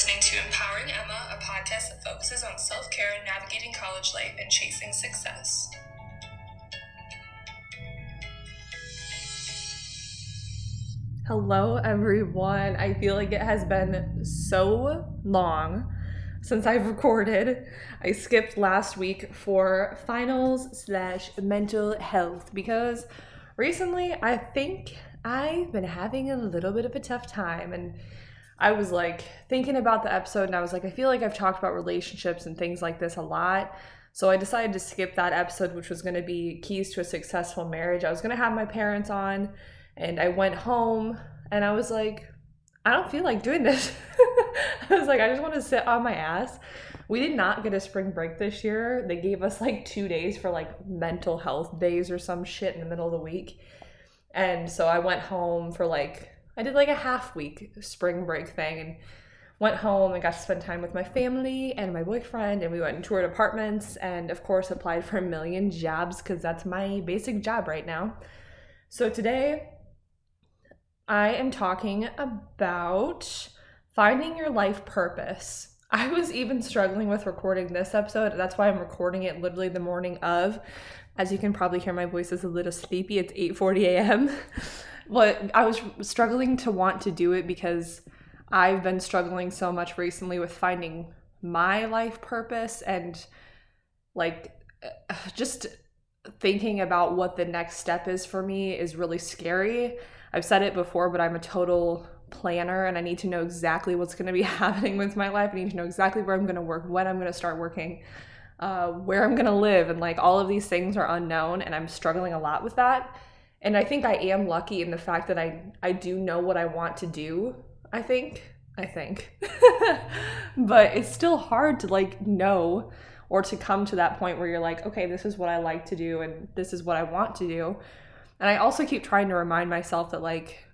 listening to Empowering Emma, a podcast that focuses on self care, navigating college life, and chasing success. Hello, everyone. I feel like it has been so long since I've recorded. I skipped last week for finals slash mental health because recently I think I've been having a little bit of a tough time and I was like thinking about the episode and I was like, I feel like I've talked about relationships and things like this a lot. So I decided to skip that episode, which was going to be keys to a successful marriage. I was going to have my parents on and I went home and I was like, I don't feel like doing this. I was like, I just want to sit on my ass. We did not get a spring break this year. They gave us like two days for like mental health days or some shit in the middle of the week. And so I went home for like I did like a half week spring break thing and went home and got to spend time with my family and my boyfriend and we went and toured apartments and of course applied for a million jobs because that's my basic job right now. So today I am talking about finding your life purpose. I was even struggling with recording this episode. That's why I'm recording it literally the morning of. As you can probably hear my voice is a little sleepy. It's 8:40 a.m. but I was struggling to want to do it because I've been struggling so much recently with finding my life purpose and like just thinking about what the next step is for me is really scary. I've said it before, but I'm a total planner and I need to know exactly what's going to be happening with my life. I need to know exactly where I'm going to work, when I'm going to start working, uh, where I'm going to live. And like all of these things are unknown and I'm struggling a lot with that and I think I am lucky in the fact that I I do know what I want to do. I think I think, but it's still hard to like know or to come to that point where you're like, okay, this is what I like to do and this is what I want to do. And I also keep trying to remind myself that like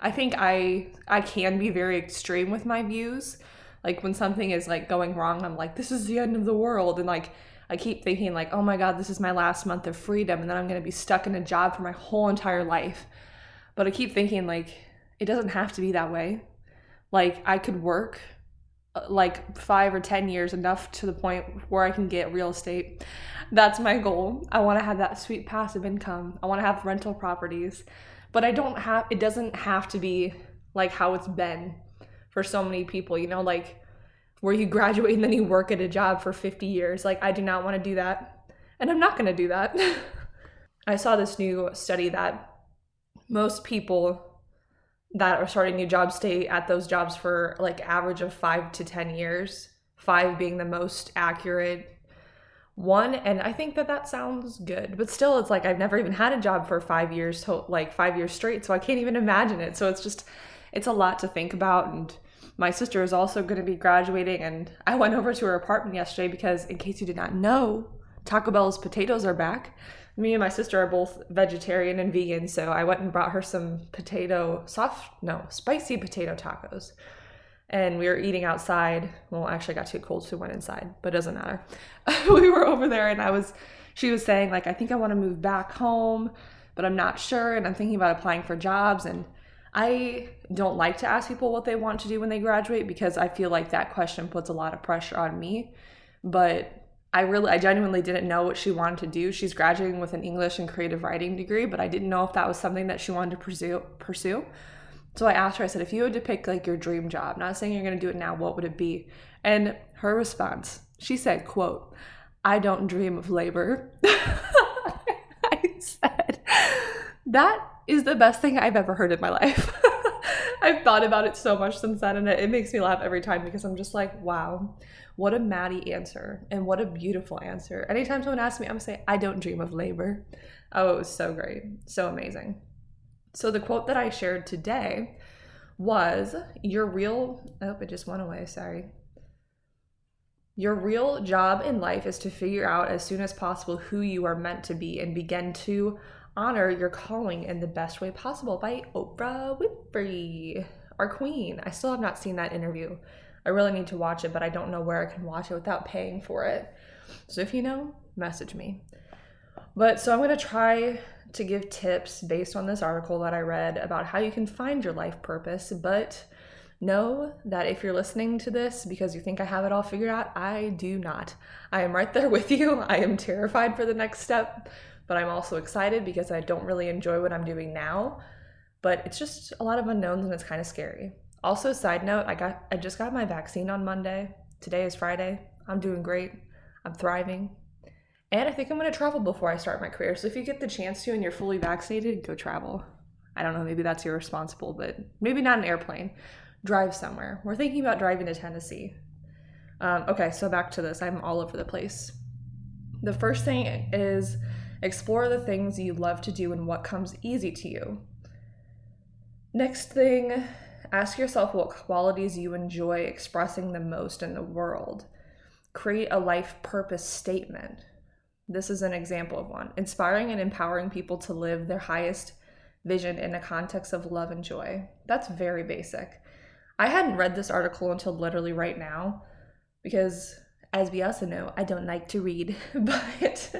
I think I I can be very extreme with my views. Like when something is like going wrong, I'm like, this is the end of the world, and like I keep thinking like, oh my God, this is my last month of freedom, and then I'm gonna be stuck in a job for my whole entire life. But I keep thinking like, it doesn't have to be that way. Like I could work uh, like five or ten years enough to the point where I can get real estate. That's my goal. I want to have that sweet passive income. I want to have rental properties, but I don't have. It doesn't have to be like how it's been for so many people. You know, like where you graduate and then you work at a job for 50 years. Like, I do not want to do that. And I'm not going to do that. I saw this new study that most people that are starting new jobs stay at those jobs for like average of five to 10 years, five being the most accurate one. And I think that that sounds good. But still, it's like I've never even had a job for five years, like five years straight. So I can't even imagine it. So it's just, it's a lot to think about. And my sister is also going to be graduating and i went over to her apartment yesterday because in case you did not know taco bell's potatoes are back. Me and my sister are both vegetarian and vegan so i went and brought her some potato soft no spicy potato tacos. And we were eating outside. Well actually got too cold so we went inside but it doesn't matter. We were over there and i was she was saying like i think i want to move back home but i'm not sure and i'm thinking about applying for jobs and I don't like to ask people what they want to do when they graduate because I feel like that question puts a lot of pressure on me. But I really, I genuinely didn't know what she wanted to do. She's graduating with an English and creative writing degree, but I didn't know if that was something that she wanted to pursue. Pursue. So I asked her. I said, if you had to pick like your dream job, not saying you're going to do it now, what would it be? And her response, she said, "quote I don't dream of labor." I said, that is the best thing I've ever heard in my life. I've thought about it so much since then, and it, makes me laugh every time because I'm just like, wow, what a Maddie answer, and what a beautiful answer. Anytime someone asks me, I'm gonna say, I don't dream of labor. Oh, it was so great, so amazing. So, the quote that I shared today was, Your real, oh, it just went away, sorry. Your real job in life is to figure out as soon as possible who you are meant to be and begin to honor your calling in the best way possible by Oprah Winfrey, our queen. I still have not seen that interview. I really need to watch it, but I don't know where I can watch it without paying for it. So if you know, message me. But so I'm going to try to give tips based on this article that I read about how you can find your life purpose, but know that if you're listening to this because you think I have it all figured out, I do not. I am right there with you. I am terrified for the next step, but I'm also excited because I don't really enjoy what I'm doing now. But it's just a lot of unknowns and it's kind of scary. Also, side note, I got I just got my vaccine on Monday. Today is Friday. I'm doing great. I'm thriving. And I think I'm going to travel before I start my career. So if you get the chance to and you're fully vaccinated, go travel. I don't know, maybe that's irresponsible, but maybe not an airplane. Drive somewhere. We're thinking about driving to Tennessee. Um, okay, so back to this. I'm all over the place. The first thing is explore the things you love to do and what comes easy to you. Next thing, ask yourself what qualities you enjoy expressing the most in the world. Create a life purpose statement. This is an example of one. Inspiring and empowering people to live their highest vision in a context of love and joy. That's very basic. I hadn't read this article until literally right now because, as we also know, I don't like to read, but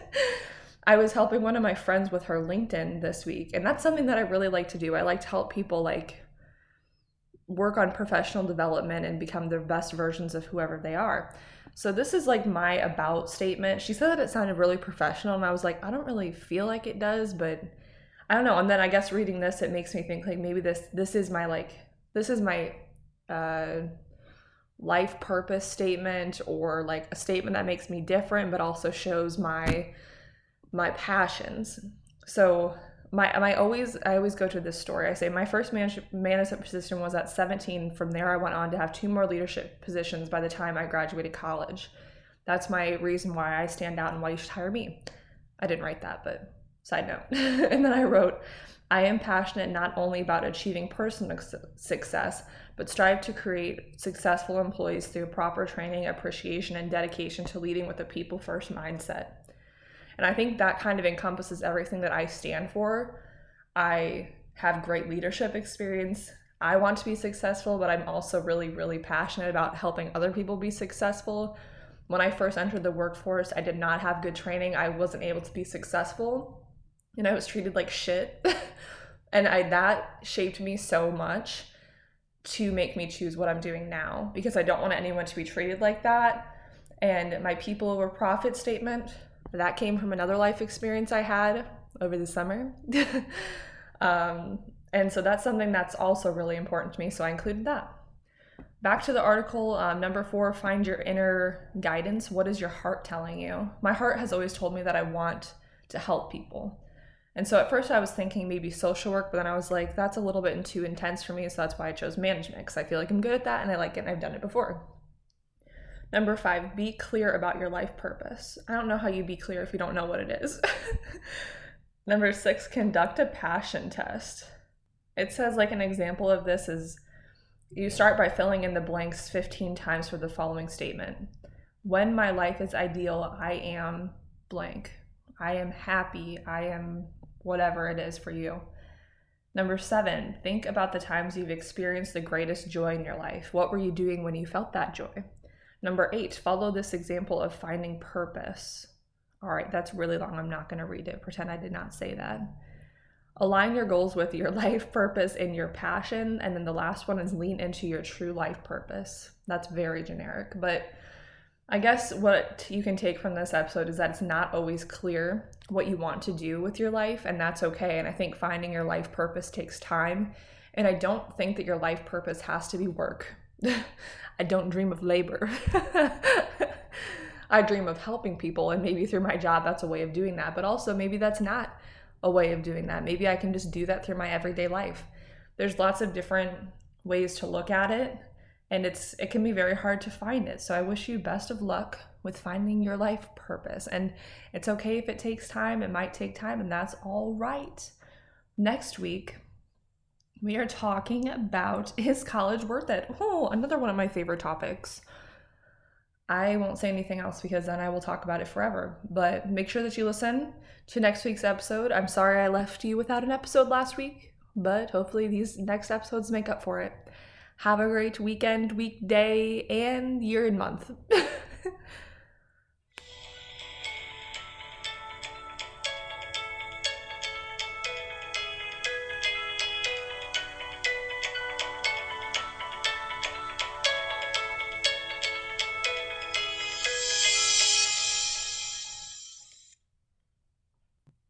I was helping one of my friends with her LinkedIn this week, and that's something that I really like to do. I like to help people like work on professional development and become their best versions of whoever they are. So this is like my about statement. She said that it sounded really professional and I was like, I don't really feel like it does, but I don't know. And then I guess reading this, it makes me think like maybe this this is my like this is my uh, life purpose statement or like a statement that makes me different, but also shows my my passions. So my my always I always go to this story. I say my first management management position was at 17. From there, I went on to have two more leadership positions by the time I graduated college. That's my reason why I stand out and why you should hire me. I didn't write that, but Side note. and then I wrote, I am passionate not only about achieving personal success, but strive to create successful employees through proper training, appreciation, and dedication to leading with a people first mindset. And I think that kind of encompasses everything that I stand for. I have great leadership experience. I want to be successful, but I'm also really, really passionate about helping other people be successful. When I first entered the workforce, I did not have good training. I wasn't able to be successful and I was treated like shit. and I that shaped me so much to make me choose what I'm doing now because I don't want anyone to be treated like that. And my people over profit statement, that came from another life experience I had over the summer. um, and so that's something that's also really important to me. So I included that. Back to the article, um, number four, find your inner guidance. What is your heart telling you? My heart has always told me that I want to help people. And so at first I was thinking maybe social work, but then I was like, that's a little bit too intense for me. So that's why I chose management because I feel like I'm good at that and I like it and I've done it before. Number five, be clear about your life purpose. I don't know how you be clear if you don't know what it is. Number six, conduct a passion test. It says, like, an example of this is you start by filling in the blanks 15 times for the following statement When my life is ideal, I am blank. I am happy. I am whatever it is for you. Number seven, think about the times you've experienced the greatest joy in your life. What were you doing when you felt that joy? Number eight, follow this example of finding purpose. All right, that's really long. I'm not going to read it. Pretend I did not say that. Align your goals with your life purpose and your passion. And then the last one is lean into your true life purpose. That's very generic, but I guess what you can take from this episode is that it's not always clear what you want to do with your life, and that's okay. And I think finding your life purpose takes time. And I don't think that your life purpose has to be work. I don't dream of labor. I dream of helping people, and maybe through my job, that's a way of doing that. But also, maybe that's not a way of doing that. Maybe I can just do that through my everyday life. There's lots of different ways to look at it and it's it can be very hard to find it. So I wish you best of luck with finding your life purpose. And it's okay if it takes time. It might take time and that's all right. Next week we are talking about is college worth it? Oh, another one of my favorite topics. I won't say anything else because then I will talk about it forever. But make sure that you listen to next week's episode. I'm sorry I left you without an episode last week, but hopefully these next episodes make up for it. Have a great weekend, weekday, and year and month.